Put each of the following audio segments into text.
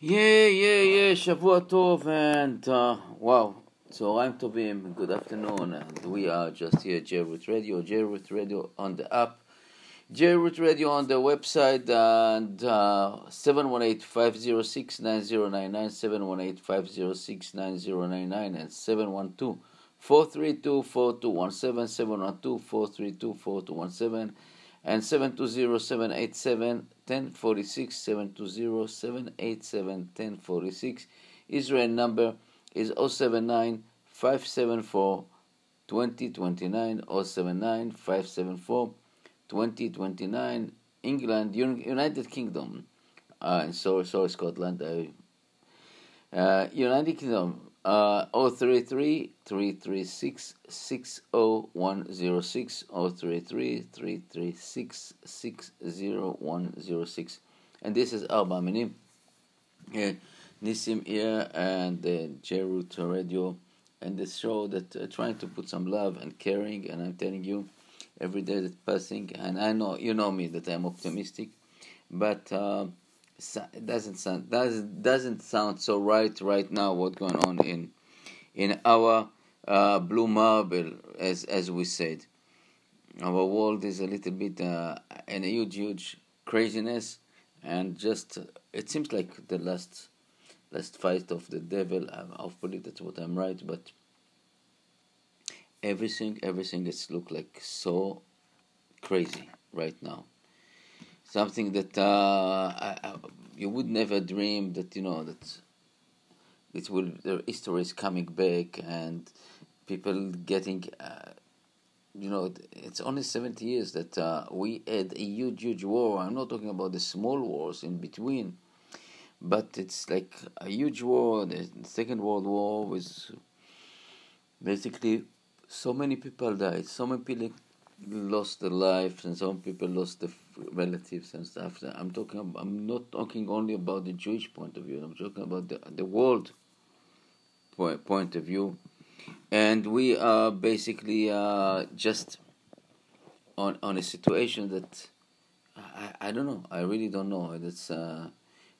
Yeah, yeah, yeah, שבוע טוב, and uh, wow, צהריים טובים, good afternoon, and we are just here, J-Root Radio, J-Root Radio on the app, J-Root Radio on the website, and uh, 718-506-9099, 718-506-9099, and 712 432 4217 712 432 4217 and 720-787-1046, 720-787-1046. Israel number is 079 574 2029 079 574 2029 England United Kingdom. Uh, and sorry sorry Scotland. Uh, uh, United Kingdom uh, 033 336 60106 033 336 60106 and this is Arba Minim uh, Nissim here and uh, Jerut Radio and this show that uh, trying to put some love and caring. And I'm telling you every day that's passing and I know you know me that I'm optimistic. But uh, it doesn't sound doesn't doesn't sound so right right now what's going on in in our uh, blue marble as as we said. Our world is a little bit uh, in a huge huge craziness and just it seems like the last last fight of the devil hopefully that's what i'm right but everything everything is look like so crazy right now something that uh, I, I, you would never dream that you know that it will the history is coming back and people getting uh, you know it's only 70 years that uh, we had a huge huge war. I'm not talking about the small wars in between but it's like a huge war the second world war was basically so many people died so many people lost their lives and some people lost their relatives and stuff. I'm talking. I'm not talking only about the Jewish point of view. I'm talking about the the world point point of view, and we are basically uh, just on on a situation that I, I don't know. I really don't know. That's uh,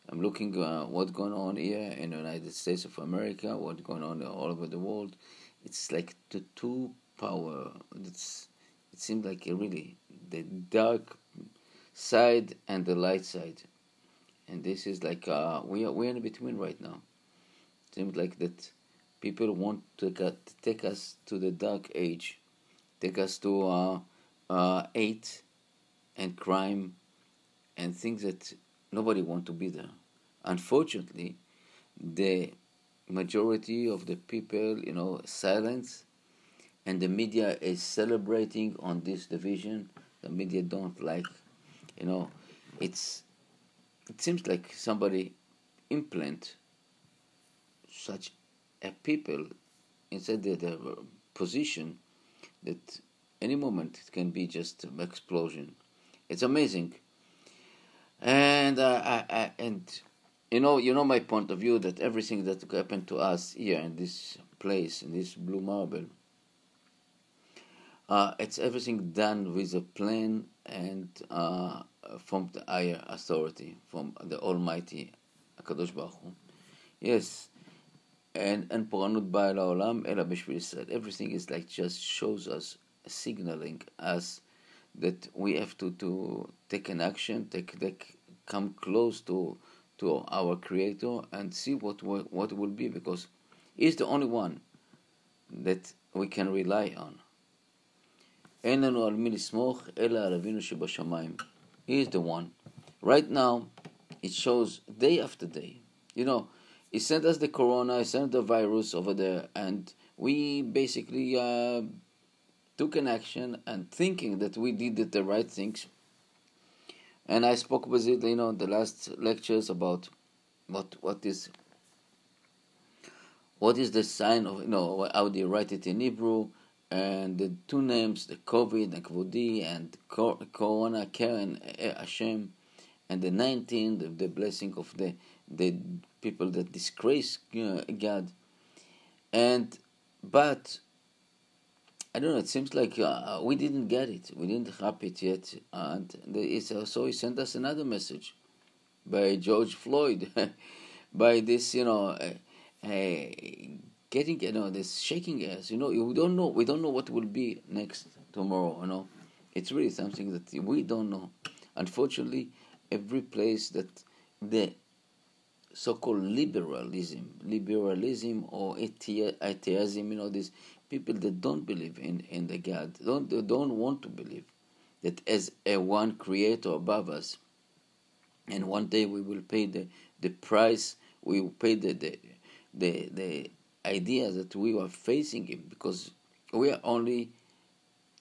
I'm looking uh, what's going on here in the United States of America. What's going on all over the world. It's like the two power. It's it seems like really the dark side and the light side. And this is like uh, we are we're in between right now. It seems like that people want to take us to the dark age take us to uh, uh, hate and crime and things that nobody want to be there. Unfortunately the majority of the people you know silence and the media is celebrating on this division. The media don't like, you know, it's. It seems like somebody implant such a people inside their, their position that any moment it can be just an explosion. It's amazing, and uh, I, I, and you know you know my point of view that everything that happened to us here in this place in this blue marble uh, it's everything done with a plan and uh, from the higher authority, from the Almighty, הקדוש ברוך הוא. Yes, and אין פורענות באה לעולם אלא בשביל ישראל. Everything is like just shows us, signaling us that we have to, to take an action, take, take come close to to our Creator and see what what will be because He's the only one that we can rely on. אין לנו על מי לסמוך, אלא על אבינו שבשמיים. He is the one. Right now, it shows day after day. You know, he sent us the corona, he sent the virus over there, and we basically uh, took an action and thinking that we did the right things. And I spoke with it, you know, the last lectures about what what is what is the sign of you know how they write it in Hebrew and the two names, the COVID, the and Corona, Karen, Hashem, and the 19, the, the blessing of the, the people that disgrace uh, God. And, but, I don't know, it seems like uh, we didn't get it. We didn't have it yet. And the, so he sent us another message by George Floyd. by this, you know, uh, uh, getting, you know, this shaking us. You know, we don't know. We don't know what will be next tomorrow. You know, it's really something that we don't know. Unfortunately, every place that the so-called liberalism, liberalism or atheism, you know, these people that don't believe in, in the God, don't they don't want to believe that as a one creator above us, and one day we will pay the, the price, we will pay the, the the the idea that we are facing him because we are only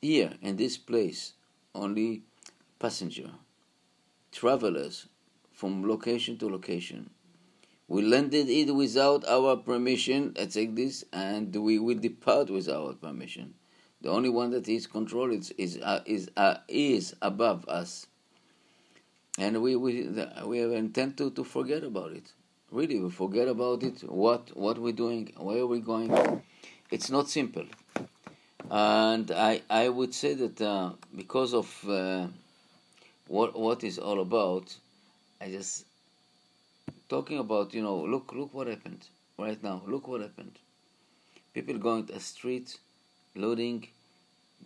here in this place, only passenger, travelers from location to location we landed it without our permission, let's take this, and we will depart without permission. The only one that is controlled is is uh, is, uh, is above us, and we we we have intent to, to forget about it. Really, we forget about it. What what we're doing, where are we going? It's not simple, and I I would say that uh, because of uh, what what is all about, I just talking about you know look look what happened right now look what happened people going to the street loading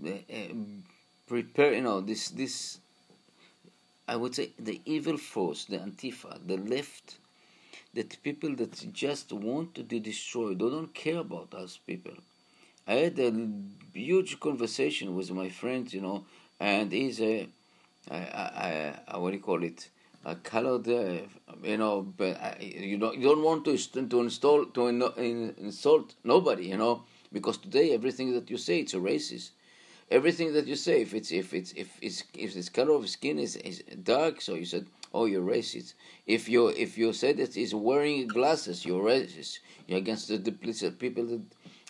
uh, prepare you know this this i would say the evil force the antifa the left that people that just want to be destroyed they don't care about us people i had a huge conversation with my friend you know and he's a I, I, I, what do you call it a color there, uh, you know, but you don't you don't want to to install to in, insult nobody, you know, because today everything that you say it's a racist. Everything that you say, if it's if it's if it's if this color of skin is, is dark, so you said, oh, you're racist. If you if you said that he's wearing glasses, you're racist. You're against the, people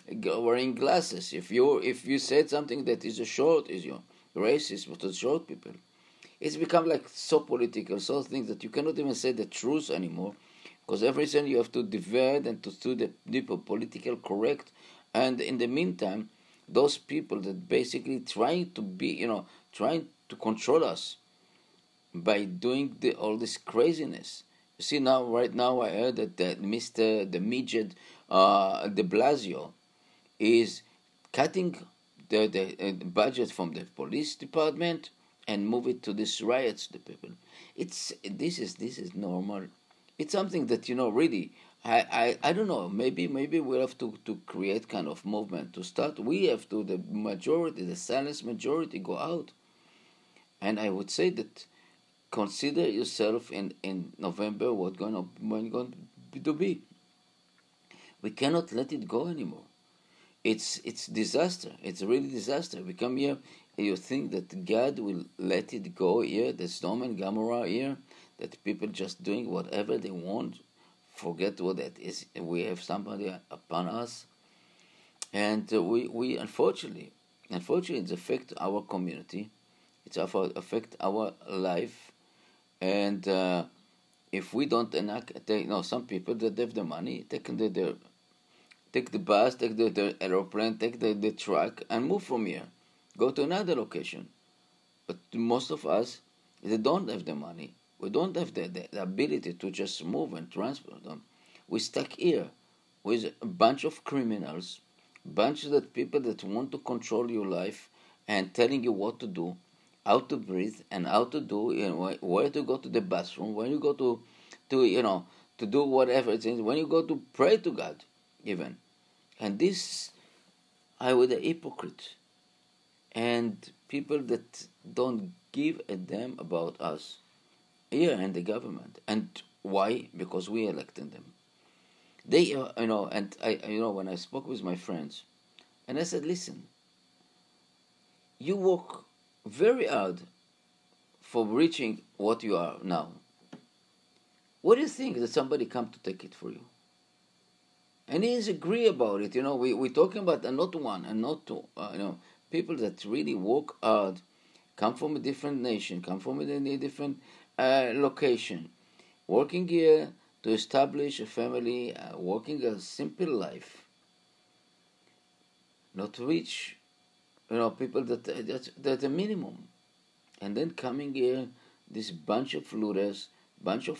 that wearing glasses. If you if you said something that is a short, is you racist the short people it's become like so political, so things that you cannot even say the truth anymore, because everything you have to divide and to do the deeper political correct, and in the meantime, those people that basically trying to be, you know, trying to control us by doing the, all this craziness. You see now, right now, I heard that, that Mr. the midget uh, De Blasio is cutting the, the uh, budget from the police department and move it to these riots the people it's this is this is normal it's something that you know really I, I, I don't know maybe maybe we have to, to create kind of movement to start we have to the majority the silent majority go out and I would say that consider yourself in, in November what going to, when going to be. We cannot let it go anymore. It's it's disaster. It's a really disaster. We come here you think that God will let it go here, the Sodom and Gomorrah here, that people just doing whatever they want, forget what that is. We have somebody upon us, and uh, we, we unfortunately, unfortunately, it affect our community, it affect our life, and uh, if we don't enact, take, you know, some people that have the money, they take the, the take the bus, take the, the aeroplane, take the, the truck, and move from here go to another location. But most of us, they don't have the money. We don't have the, the, the ability to just move and transport them. We're stuck here with a bunch of criminals, bunch of people that want to control your life and telling you what to do, how to breathe, and how to do, you know, where to go to the bathroom, when you go to, to you know, to do whatever it is, when you go to pray to God, even. And this, I was a hypocrite and people that don't give a damn about us here in the government. And why? Because we elected them. They, uh, you know, and I, you know, when I spoke with my friends, and I said, listen, you work very hard for reaching what you are now. What do you think that somebody come to take it for you? And he's agree about it. You know, we we're talking about and not one and not two. Uh, you know, people that really work hard, come from a different nation, come from a different uh, location, working here to establish a family, uh, working a simple life, not rich, you know, people that that's, that's a minimum, and then coming here, this bunch of looters, bunch of,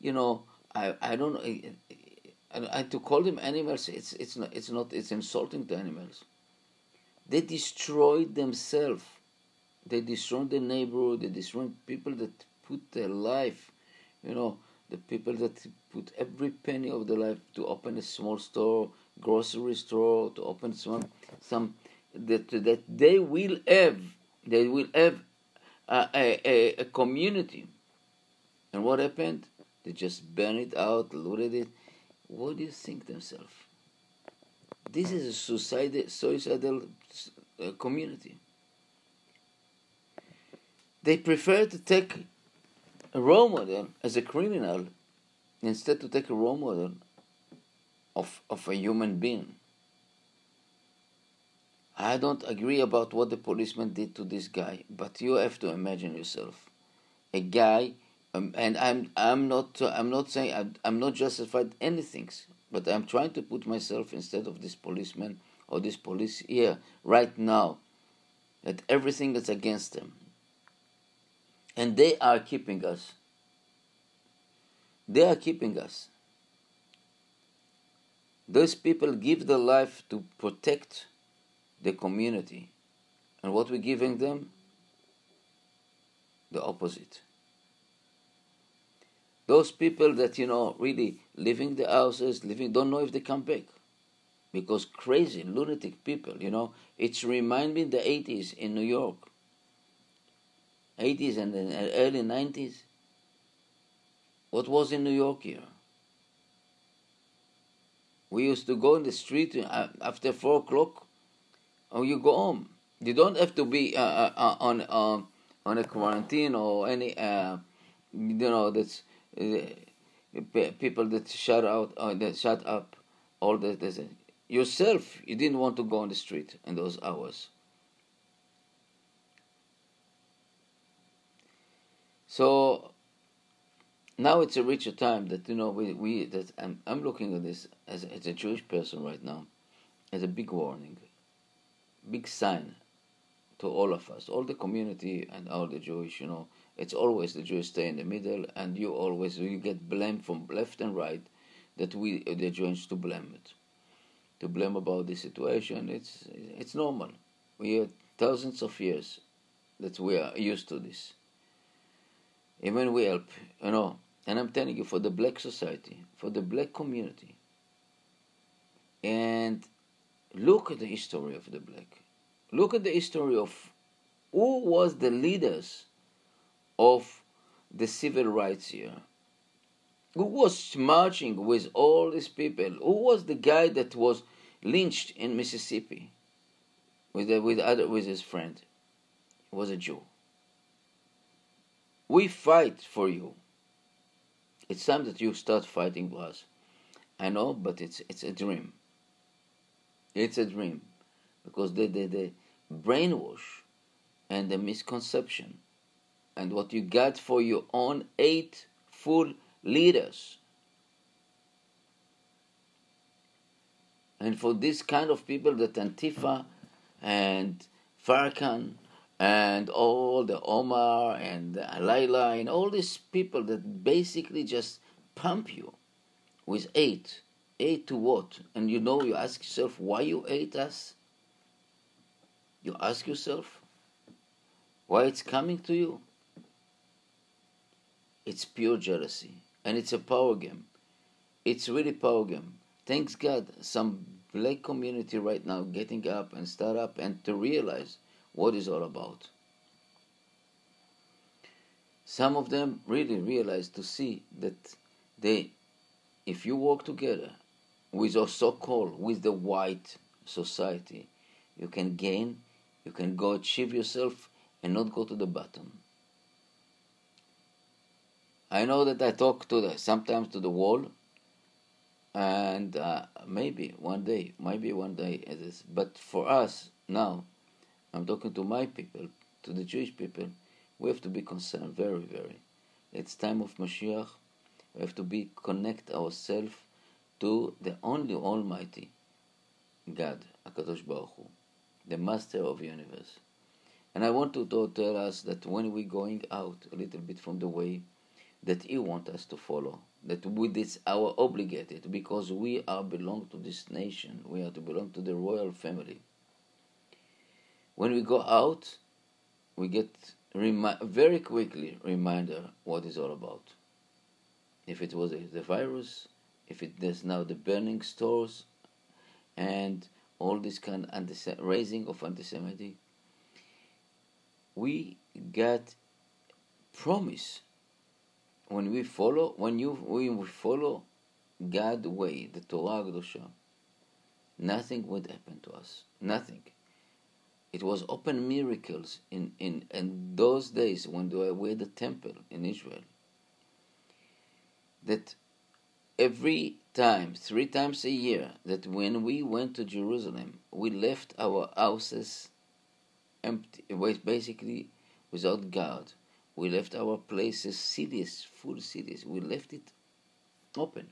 you know, I, I don't know. And, and to call them animals, it's it's not it's not it's insulting to animals. They destroyed themselves. They destroyed the neighborhood. They destroyed people that put their life, you know, the people that put every penny of their life to open a small store, grocery store, to open some some that that they will have they will have a, a, a community. And what happened? They just burned it out, looted it. What do you think themselves? This is a suicidal, uh, community. They prefer to take a role model as a criminal instead to take a role model of, of a human being. I don't agree about what the policeman did to this guy, but you have to imagine yourself a guy, um, and I'm I'm not uh, I'm not saying I'm, I'm not justified anything, but I'm trying to put myself instead of this policeman or this police here right now, that everything is against them, and they are keeping us. They are keeping us. Those people give their life to protect the community. And what we're giving them? The opposite. Those people that, you know, really leaving the houses, living, don't know if they come back. Because crazy, lunatic people, you know, it's remind me the 80s in New York. 80s and the early 90s. What was in New York here? We used to go in the street uh, after 4 o'clock or you go home. You don't have to be uh, uh, uh on uh, on a quarantine or any uh, you know that's uh, people that shut out that shut up all that. This, yourself, you didn't want to go on the street in those hours. So now it's a richer time that you know we, we that I'm, I'm looking at this as, as a Jewish person right now as a big warning big sign to all of us, all the community and all the Jewish, you know, it's always the Jews stay in the middle, and you always you get blamed from left and right that we the Jews to blame it, to blame about the situation. It's it's normal. We have thousands of years that we are used to this. Even we help, you know, and I'm telling you for the black society, for the black community, and Look at the history of the black. Look at the history of who was the leaders of the civil rights here. Who was marching with all these people? Who was the guy that was lynched in Mississippi with the, with other with his friend? He was a Jew. We fight for you. It's time that you start fighting for us. I know, but it's it's a dream. It's a dream because the, the, the brainwash and the misconception and what you got for your own eight full leaders. And for this kind of people that Antifa and Farrakhan and all the Omar and the Laila and all these people that basically just pump you with eight ate to what? And you know, you ask yourself why you ate us. You ask yourself why it's coming to you. It's pure jealousy, and it's a power game. It's really power game. Thanks God, some black community right now getting up and start up and to realize what it's all about. Some of them really realize to see that they, if you work together with a so-called with the white society. You can gain you can go achieve yourself and not go to the bottom. I know that i talk to the sometimes to the wall and uh, maybe one day maybe one day it is. But for us now i'm talking to my people to the jewish people we have to be concerned very very. It's time of mashiach. We have to be connect ourselves to the only Almighty God, Akadosh Baruch Hu, the Master of universe. And I want to tell us that when we're going out a little bit from the way that He wants us to follow, that with this our obligated because we are belong to this nation. We are to belong to the royal family. When we go out, we get remi- very quickly reminder what it's all about. If it was the virus, if it is now the burning stores, and all this kind of anti- raising of anti-Semitic, we get promise when we follow when you when we follow God way, the Torah Kedusha, nothing would happen to us. Nothing. It was open miracles in, in, in those days when they were the temple in Israel. That every time, three times a year, that when we went to Jerusalem, we left our houses empty, basically without God. We left our places, cities, full cities, we left it open.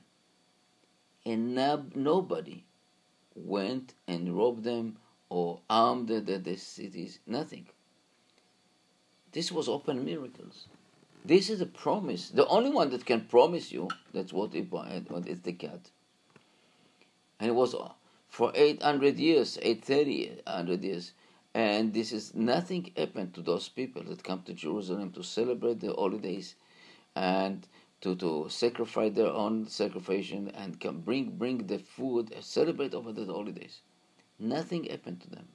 And now nobody went and robbed them or armed the, the, the cities, nothing. This was open miracles. This is a promise. The only one that can promise you, that's what, it, what is the God. And it was for 800 years, 830, 100 years. And this is nothing happened to those people that come to Jerusalem to celebrate the holidays and to, to sacrifice their own sacrifice and can bring bring the food and celebrate over the holidays. Nothing happened to them.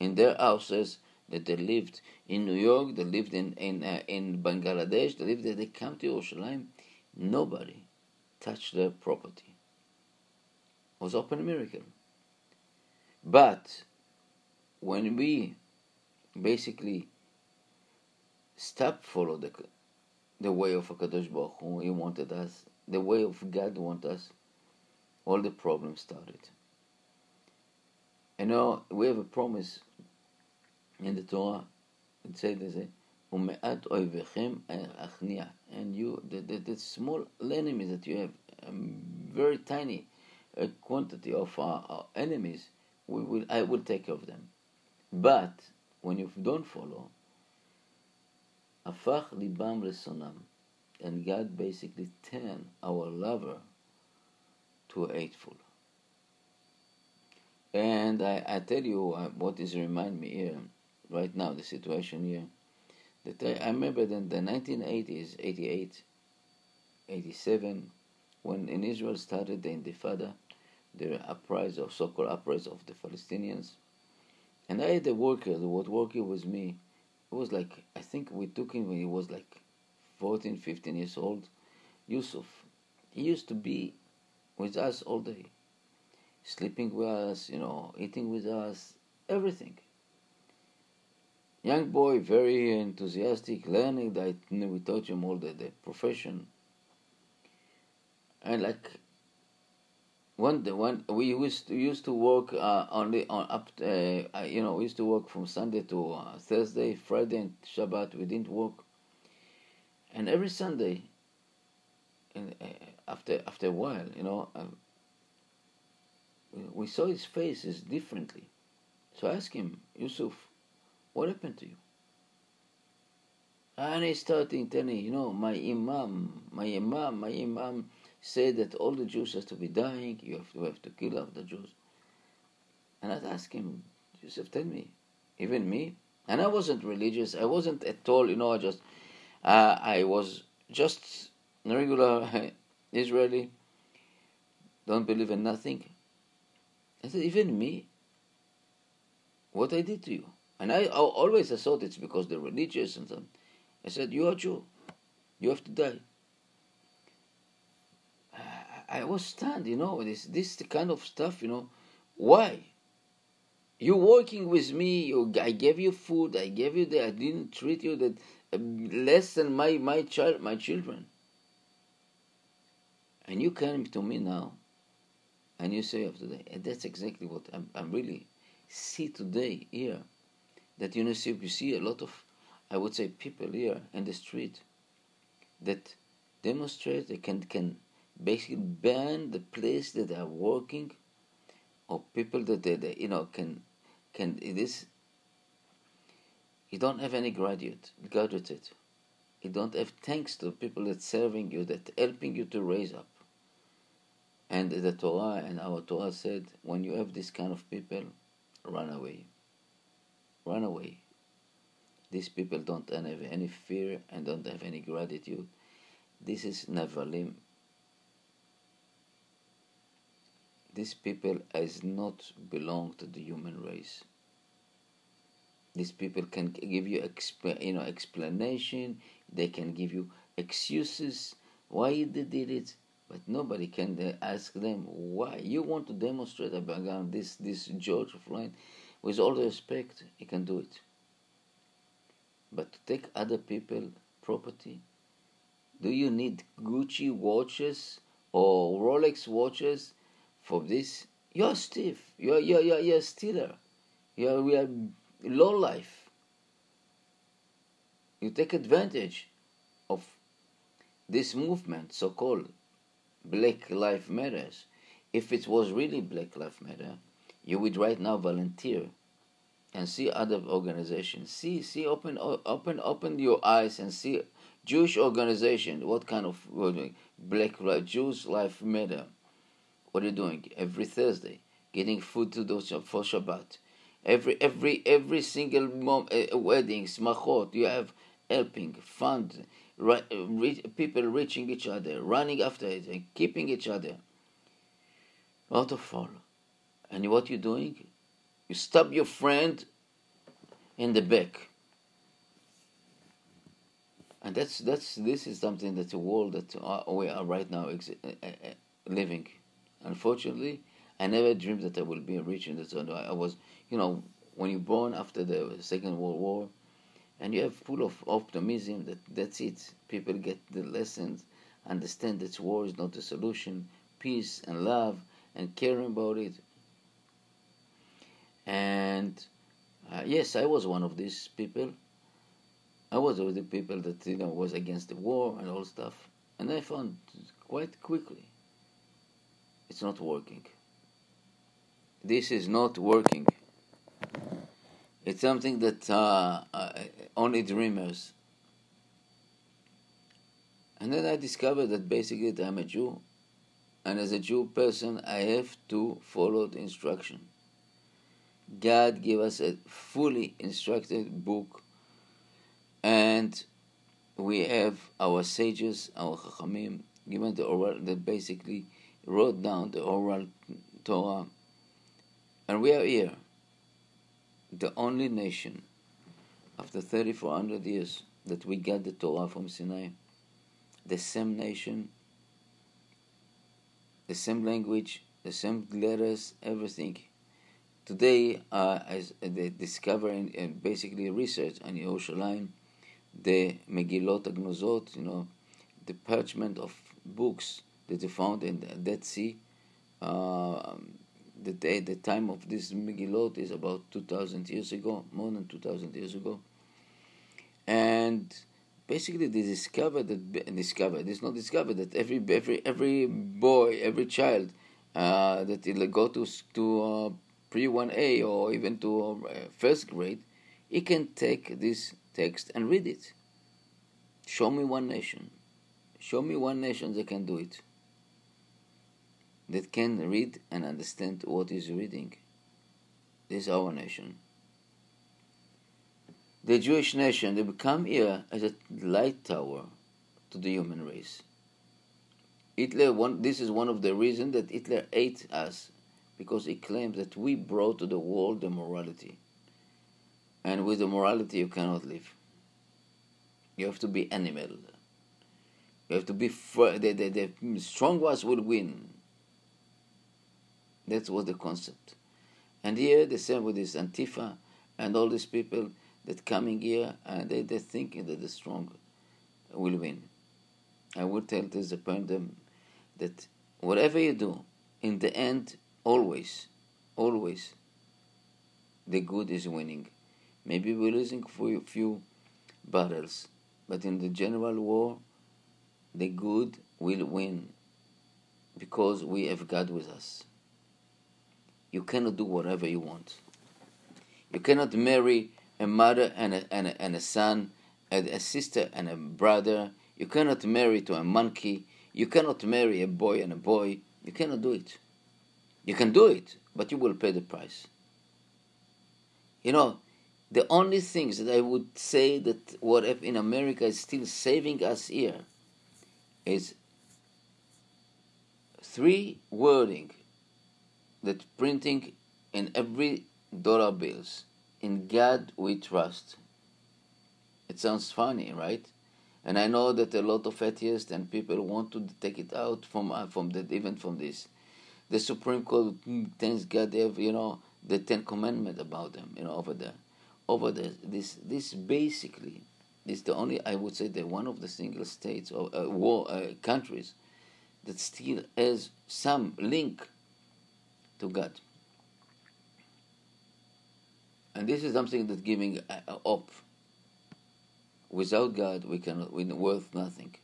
In their houses that they lived in New York, they lived in in uh, in Bangladesh, they lived there, they come to Jerusalem, nobody touched their property. It was open miracle. But when we basically stop follow the the way of Hakadosh Baruch Hu, He wanted us, the way of God wanted us, all the problems started. You know, we have a promise in the Torah. It says, "Umeat oivechem achnia," and you, the, the, the small enemies that you have, a very tiny uh, quantity of our, our enemies, we will, I will take care of them. But when you don't follow, afach libam lesonam, and God basically turned our lover to a hateful. And I, I tell you uh, what is remind me here, right now, the situation here, that I, remember in the 1980s, 88, 87, when in Israel started the Intifada, the uprising, or so-called uprising of the Palestinians, and I had a worker, the was working with me. It was like, I think we took him when he was like 14, 15 years old. Yusuf. He used to be with us all day. Sleeping with us, you know, eating with us, everything. Young boy, very enthusiastic, learning that we taught him all the, the profession. And like one the one we used to, used to work uh, only on up uh, you know we used to work from Sunday to uh, Thursday, Friday and Shabbat we didn't work, and every Sunday. And uh, after after a while, you know, um, we saw his faces differently. So I asked him, Yusuf, what happened to you? And he started telling, you know, my imam, my imam, my imam said that all the Jews has to be dying, you have to have to kill off the Jews. And I'd ask him, Yusuf, tell me, even me? And I wasn't religious, I wasn't at all, you know, I just, uh, I was just a regular Israeli, don't believe in nothing. I said, even me? What I did to you? And I, I always I thought it's because they're religious and so I said, you are Jew. You have to die. I was stunned, you know, this this the kind of stuff, you know. Why? You're working with me, you, I gave you food, I gave you that, I didn't treat you that uh, less than my, my child my children. And you came to me now and you say after that, and that's exactly what I'm, I'm really see today here. That you know, see, you see a lot of, I would say, people here in the street that demonstrate they can can basically ban the place that they are working or people that they, they you know can can this you don't have any graduate graduated You don't have thanks to people that serving you, that helping you to raise up. And the Torah and our Torah said, when you have this kind of people, run away. Run away. These people don't have any fear and don't have any gratitude. This is Nevalim. These people has not belonged to the human race. These people can give you exp- you know explanation. They can give you excuses why they did it, but nobody can uh, ask them why. You want to demonstrate about this this George Floyd, with all the respect, he can do it. But to take other people property, do you need Gucci watches or Rolex watches for this? You're stiff. You're you're you're, you're a stealer. You're we are low life. You take advantage of this movement, so called Black Lives Matters. If it was really Black Lives Matter, you would right now volunteer and see other organizations. See, see, open, open, open your eyes and see Jewish organization. What kind of Black Lives, Jews Life Matter? What are you doing every Thursday? Getting food to those for Shabbat Every every every single mom, uh, wedding, smachot, you have helping, fund, right, re- people reaching each other, running after it, keeping each other. Out of all. And what you're doing? You stab your friend in the back. And that's that's this is something that's a world that we are right now ex- uh, uh, living. Unfortunately, I never dreamed that I will be rich in this. I was you know, when you're born after the Second World War, and you have full of optimism that that's it. People get the lessons, understand that war is not the solution, peace and love and caring about it. And uh, yes, I was one of these people. I was one of the people that you know was against the war and all stuff, and I found quite quickly it's not working. This is not working. It's something that uh, uh, only dreamers. And then I discovered that basically I'm a Jew, and as a Jew person, I have to follow the instruction. God gave us a fully instructed book, and we have our sages, our chachamim, given the oral that basically wrote down the oral Torah, and we are here the only nation after 3400 years that we got the Torah from Sinai, the same nation, the same language, the same letters, everything. Today, uh, as they discover and basically research on Yerushalayim, the Megillot Agnozot, you know, the parchment of books that they found in the Dead Sea, uh, the day, the time of this Megillot is about 2,000 years ago, more than 2,000 years ago. And basically, they discovered that discovered it's not discovered that every every every boy, every child uh, that go to to uh, pre one A or even to uh, first grade, he can take this text and read it. Show me one nation. Show me one nation that can do it that can read and understand what is reading. This is our nation. The Jewish nation, they become here as a light tower to the human race. Hitler, one, this is one of the reasons that Hitler ate us, because he claimed that we brought to the world the morality. And with the morality, you cannot live. You have to be animal. You have to be, fr- the, the, the strong ones will win that was the concept. And here the same with this Antifa and all these people that coming here and they, they're thinking that the strong will win. I will tell this upon them that whatever you do, in the end, always, always, the good is winning. Maybe we're losing for a few battles, but in the general war, the good will win because we have God with us you cannot do whatever you want. You cannot marry a mother and a, and a, and a son a, a sister and a brother. You cannot marry to a monkey. You cannot marry a boy and a boy. You cannot do it. You can do it, but you will pay the price. You know, the only things that I would say that what in America is still saving us here is three wording that printing in every dollar bills. In God we trust. It sounds funny, right? And I know that a lot of atheists and people want to take it out from uh, from the even from this. The Supreme Court, thanks God, they have you know the Ten Commandment about them, you know, over there, over there. This this basically is the only I would say that one of the single states or uh, war uh, countries that still has some link to God. And this is something that's giving uh, hope. Without God, we cannot. We're worth nothing.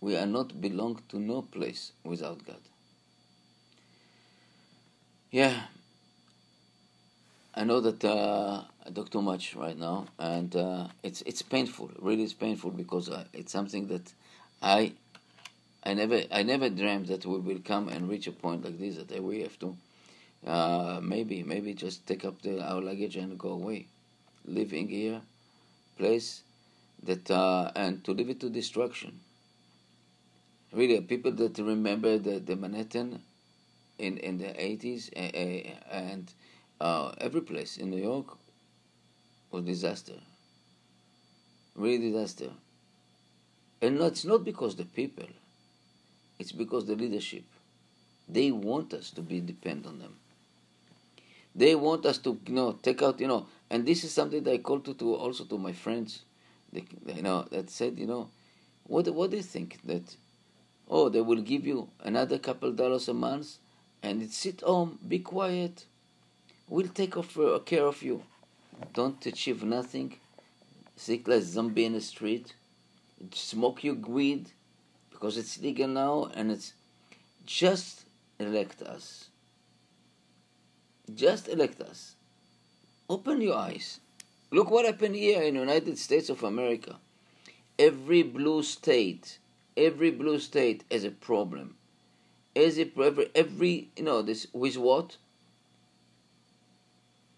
We are not belong to no place without God. Yeah, I know that uh, I talk too much right now, and uh, it's it's painful. Really, it's painful because uh, it's something that I I never I never dreamed that we will come and reach a point like this that we have to uh, maybe maybe just take up the, our luggage and go away, living here, place that uh, and to leave it to destruction. Really, people that remember the, the Manhattan in in the eighties and uh, every place in New York was disaster. Really disaster. And it's not because the people it's because the leadership. They want us to be dependent on them. They want us to, you know, take out, you know, and this is something that I called to, to also to my friends, you know, that said, you know, what what do you think that, oh, they will give you another couple dollars a month, and it sit home, be quiet, we'll take off, uh, care of you, don't achieve nothing, sick like zombie in the street, smoke your weed, because it's legal now and it's just elect us. Just elect us. Open your eyes. Look what happened here in the United States of America. Every blue state, every blue state has a problem. Is it every, every you know this with what?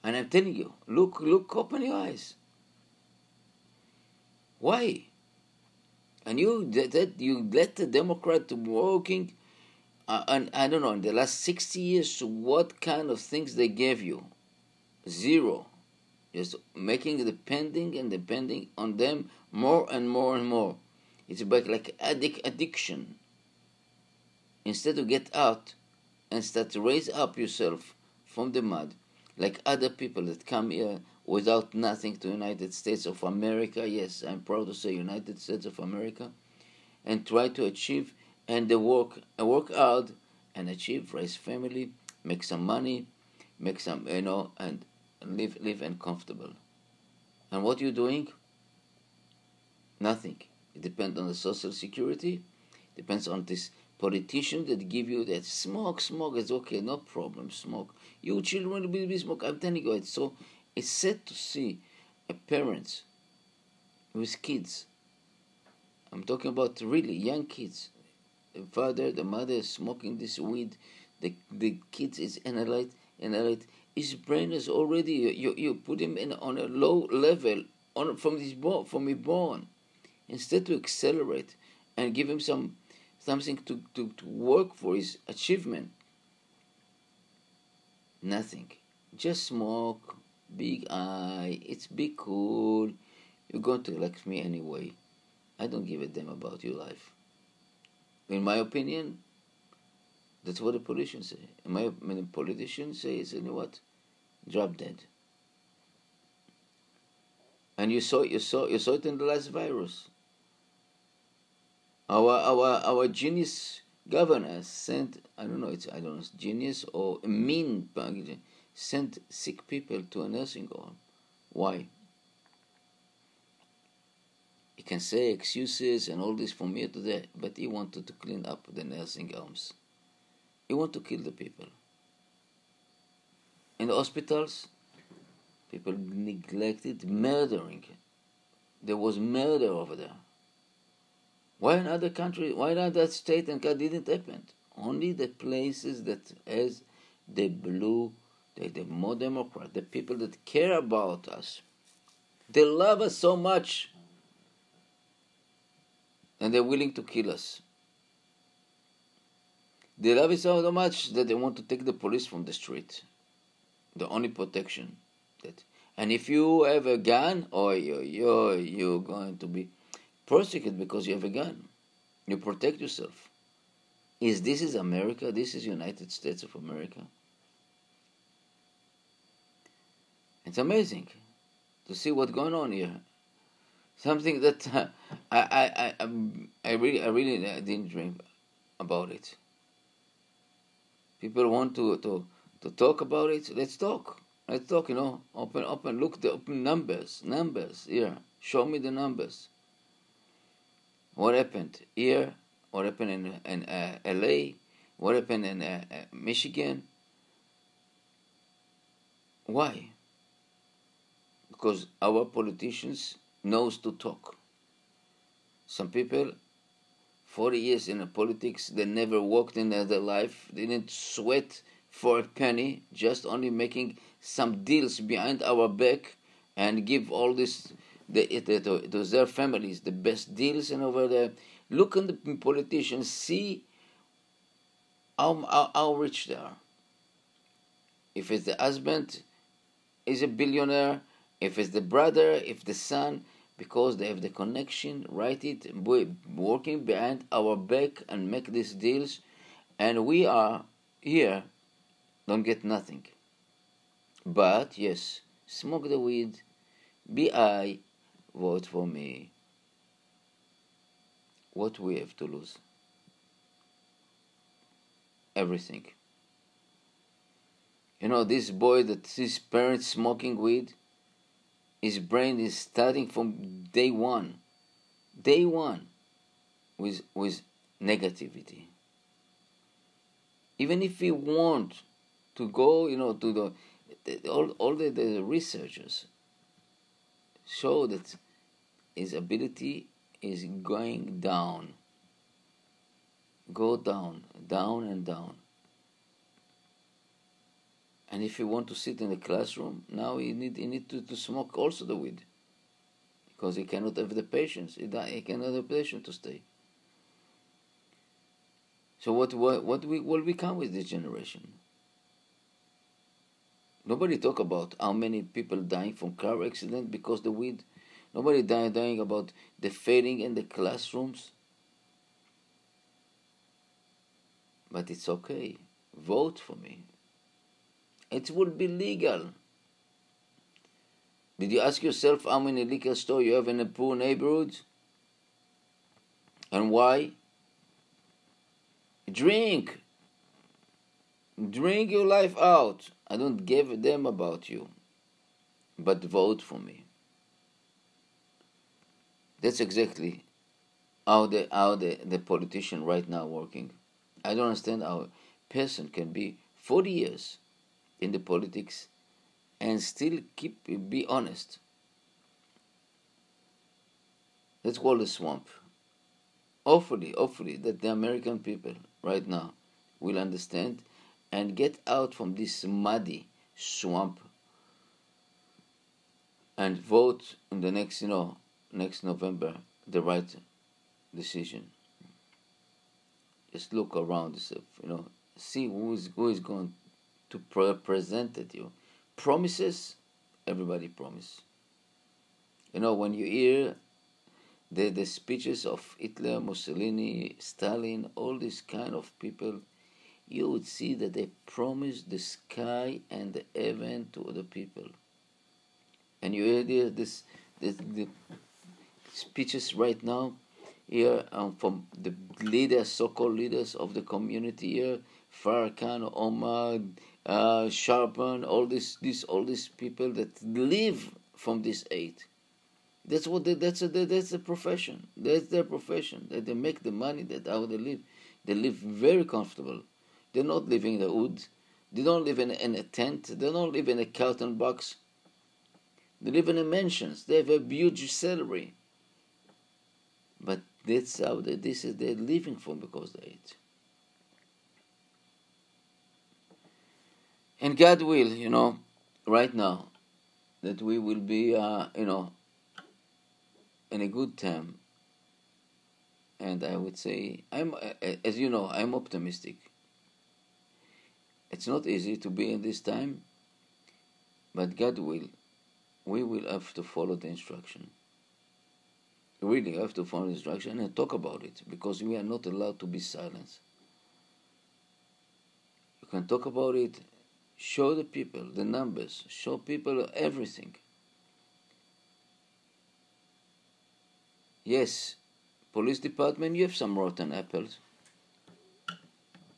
And I'm telling you, look, look, open your eyes. Why? and you that you let the Democrat working, uh, and I don't know in the last sixty years what kind of things they gave you, zero, just making depending and depending on them more and more and more. It's about like addic- addiction. Instead to get out and start to raise up yourself from the mud, like other people that come here without nothing to United States of America. Yes, I'm proud to say United States of America, and try to achieve and the work work hard and achieve, raise family, make some money, make some you know, and live live and comfortable. And what you doing? Nothing. It depends on the social security. Depends on this politician that give you that smoke, smoke is okay, no problem, smoke. You children will be smoke. I'm telling you, it's so it's sad to see a parent with kids. I'm talking about really young kids. The father, the mother is smoking this weed. The the kids is analyte, analyte. His brain is already you, you put him in on a low level on from his born from his born. Instead to accelerate and give him some something to, to, to work for his achievement. Nothing. Just smoke, big eye, it's be cool. You're going to elect me anyway. I don't give a damn about your life. In my opinion, that's what the politicians say. In my opinion, the politicians say, you know what? Drop dead. And you saw you saw you saw it in the last virus. Our our our genius governor sent I don't know it's I don't know genius or mean sent sick people to a nursing home. Why? He can say excuses and all this from here to there, but he wanted to clean up the nursing homes. He wanted to kill the people. In the hospitals, people neglected murdering there was murder over there. Why in other countries, why not that state and God didn't happen? Only the places that has the blue, the, the more Democrat, the people that care about us. They love us so much and they're willing to kill us. They love us so much that they want to take the police from the street. The only protection that and if you have a gun or you you you're going to be prosecuted because you have a gun. You protect yourself. Is this is America? This is United States of America. It's amazing to see what's going on here. Something that uh, I, I, I, I really, I really didn't dream about it. People want to, to, to talk about it. Let's talk. Let's talk. You know, open, open. Look the open numbers, numbers here. Show me the numbers. What happened here? What happened in in uh, L.A.? What happened in uh, uh, Michigan? Why? Because our politicians knows to talk. Some people, 40 years in politics, they never worked in their life, they didn't sweat for a penny, just only making some deals behind our back and give all this the, the, to their families the best deals and over there. Look at the politicians, see how, how, how rich they are. If it's the husband is a billionaire, if it's the brother, if the son, because they have the connection, write it, working behind our back and make these deals, and we are here, don't get nothing. But yes, smoke the weed, BI, vote for me. What we have to lose? Everything. You know, this boy that his parents smoking weed, his brain is starting from day one, day one, with with negativity. Even if he want to go, you know, to the all all the, the researchers show that his ability is going down. Go down, down and down. And if you want to sit in the classroom, now you need, you need to, to smoke also the weed. Because he cannot have the patience. He, he cannot have the patience to stay. So what, what, what we, will become with this generation? Nobody talk about how many people dying from car accident because the weed. Nobody dying, about the failing in the classrooms. But it's okay. Vote for me. It will be legal. Did you ask yourself how many liquor stores you have in a poor neighborhood? And why? Drink. Drink your life out. I don't give a damn about you. But vote for me. That's exactly how the how the, the politician right now working. I don't understand how a person can be 40 years in the politics and still keep be honest. Let's call the swamp. Hopefully, hopefully that the American people right now will understand and get out from this muddy swamp and vote in the next, you know, next November the right decision. Just look around yourself, you know, see who is who is going to presented you. Promises, everybody promise. You know, when you hear the, the speeches of Hitler, Mussolini, Stalin, all these kind of people, you would see that they promised the sky and the heaven to other people. And you hear this, this the speeches right now here um, from the leaders, so-called leaders of the community here, Farrakhan, Omar, uh, Sharpton, all these, these, all these people that live from this aid. That's what they, that's a, that's a profession. That's their profession. That they make the money. That how they live. They live very comfortable. They're not living in the woods. They don't live in, in a tent. They don't live in a carton box. They live in mansions. They have a huge salary. But that's how uh, they, this is they're living from because they eat. And God will, you know, right now, that we will be, uh, you know, in a good time. And I would say, I'm, uh, uh, as you know, I'm optimistic. It's not easy to be in this time, but God will. We will have to follow the instruction. Really have to the instruction and talk about it because we are not allowed to be silent. You can talk about it, show the people the numbers, show people everything. Yes, police department, you have some rotten apples.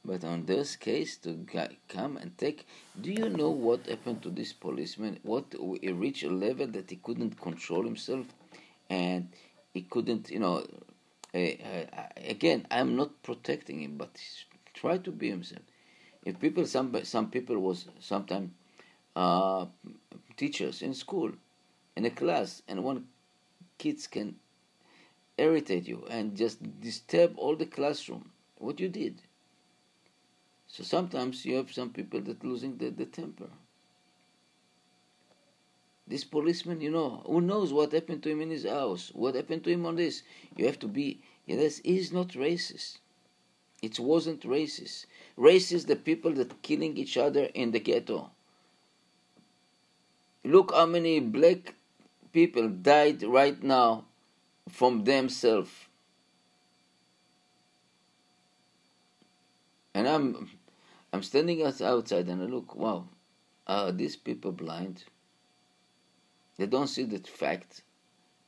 But on this case, to come and take, do you know what happened to this policeman? What he reached a level that he couldn't control himself, and he couldn't, you know. Uh, uh, again, I'm not protecting him, but try to be himself. If people, some some people was sometimes uh, teachers in school, in a class, and one kids can irritate you and just disturb all the classroom. What you did? So sometimes you have some people that losing the, the temper. This policeman, you know, who knows what happened to him in his house, what happened to him on this. You have to be, yes, he's not racist. It wasn't racist. Racist the people that killing each other in the ghetto. Look how many black people died right now from themselves. And I'm I'm standing outside and I look, wow, are these people blind? They don't see the fact.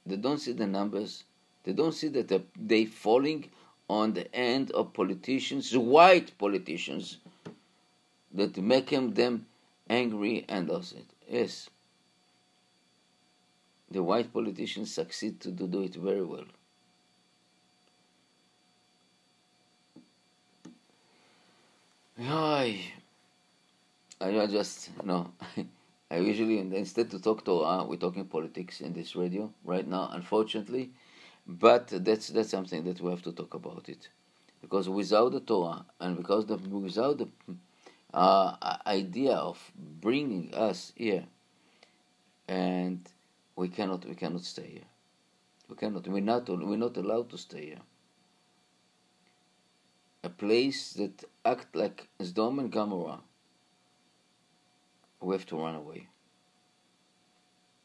They don't see the numbers. They don't see that they falling on the end of politicians, white politicians, that make them them angry and it. Yes, the white politicians succeed to do it very well. I, I just, know, I usually, instead to talk Torah, we're talking politics in this radio right now, unfortunately. But that's that's something that we have to talk about it, because without the Torah and because the without the uh, idea of bringing us here, and we cannot we cannot stay here. We cannot. We're not we're not allowed to stay here. A place that act like Sodom and Gomorrah. We have to run away.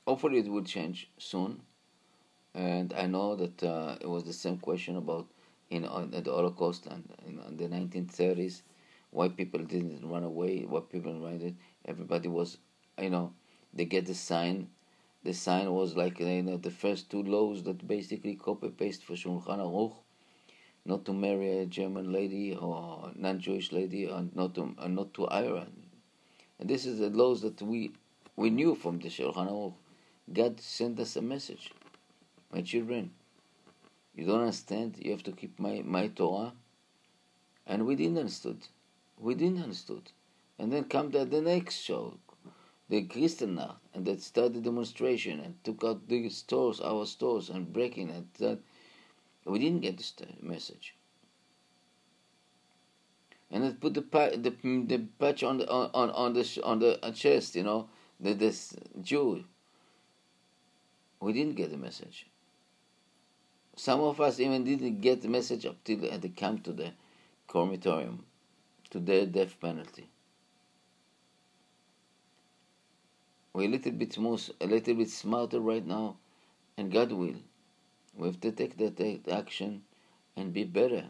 Hopefully, it will change soon and I know that uh, it was the same question about in uh, the Holocaust and in the 1930s, why people didn't run away, why people ran it. Everybody was, you know, they get the sign. The sign was like you know the first two laws that basically copy paste for Shulchan Aruch, not to marry a German lady or non-Jewish lady, or not to or not to Iran. And this is the laws that we we knew from the Shulchan Aruch. God sent us a message my children, you don't understand, you have to keep my, my Torah. And we didn't understood. We didn't understood. And then come the, the next show, the Kristallnacht, and that started demonstration and took out the stores, our stores, and breaking it. That we didn't get the message. And it put the the, the patch on the on, on the on the uh, chest, you know, the this Jew. We didn't get the message. Some of us even didn't get the message up till they come to the crematorium, to the death penalty. We're a little bit more, a little bit smarter right now, and God will. We have to take that action and be better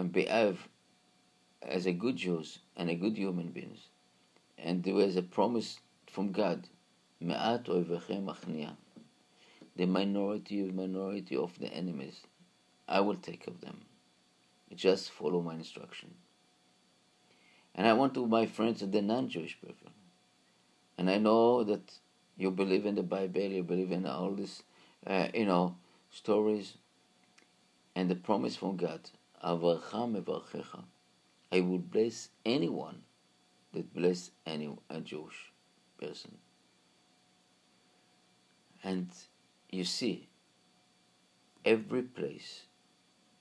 and behave as a good Jews and a good human beings. And there was a promise from God, Me'at the minority of minority of the enemies. I will take of them. Just follow my instruction. And I want to my friends the non-Jewish people. And I know that you believe in the Bible, you believe in all these, uh, you know, stories, and the promise from God. I would bless anyone that bless any a Jewish person. And you see, every place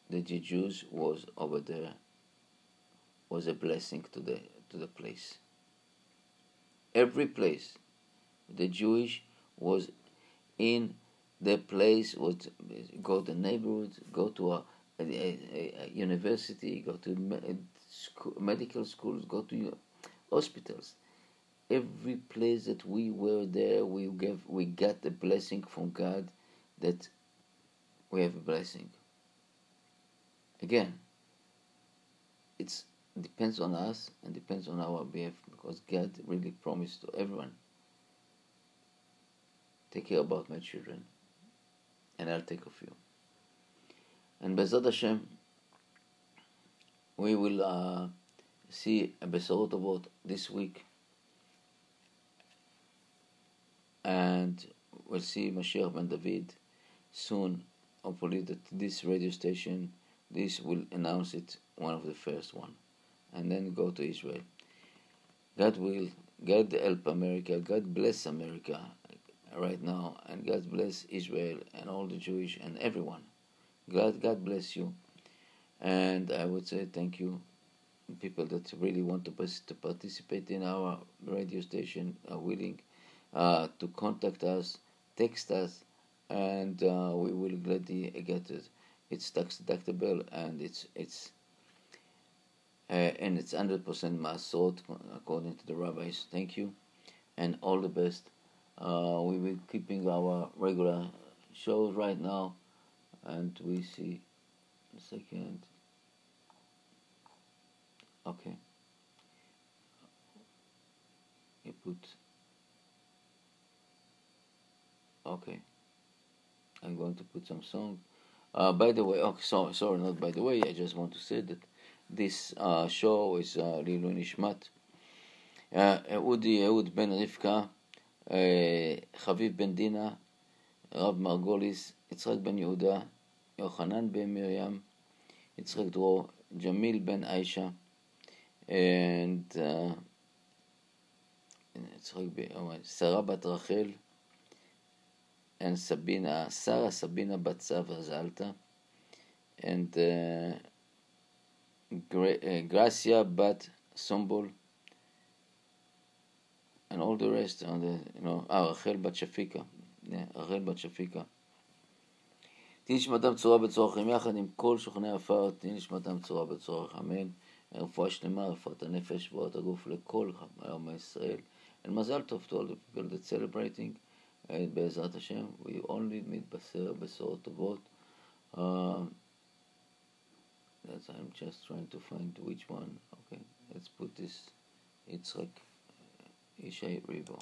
that the Jews was over there was a blessing to the to the place. Every place the Jewish was in the place would go to neighborhood, go to a, a, a, university, go to school, medical schools, go to hospitals. Every place that we were there, we gave, we got the blessing from God that we have a blessing. Again, it depends on us and depends on our behavior because God really promised to everyone take care about my children and I'll take of you. And B'ezrat Hashem, we will uh, see a Besorot about this week and we'll see Mashiach ben David soon. Hopefully, that this radio station, this will announce it one of the first one, and then go to Israel. God will, God help America. God bless America right now, and God bless Israel and all the Jewish and everyone. God, God bless you, and I would say thank you, people that really want to, to participate in our radio station are willing uh, to contact us, text us, and uh, we will gladly get it. It's tax deductible and it's it's uh, and it's hundred percent masot according to the rabbis. Thank you, and all the best. Uh, we will keeping our regular shows right now, and we see second. Okay. You put okay. I'm going to put some song. Uh, by the way okay sorry sorry not by the way I just want to say that this uh, show is uh, Le'ilui Nishmat. אודי אהוד בן רבקה, חביב בן דינה, רב יצחק בן יהודה, יוחנן בן מרים, יצחק דרור, ג'מיל בן עיישה, and uh, שרה בת רחל, and Sabina, Sarah Sabina Batsava Zalta, and uh, Gra- uh, Gracia Bat Sombol, and all the rest on the you know ah, רחל בת שפיקה, רחל בת שפיקה. תהי נשמתם צורה בצורכם יחד עם כל שוכני עפר, תהי נשמתם צורה בצורך, אמן. רפואה שלמה, רפואת הנפש, רפואת הגוף לכל עם ישראל. And מזל טוב to all the people that celebrating. בעזרת השם, we only מתבשר בשורות טובות. That's, I'm just trying to find which one. Okay, let's put this יצחק ישי ריבו.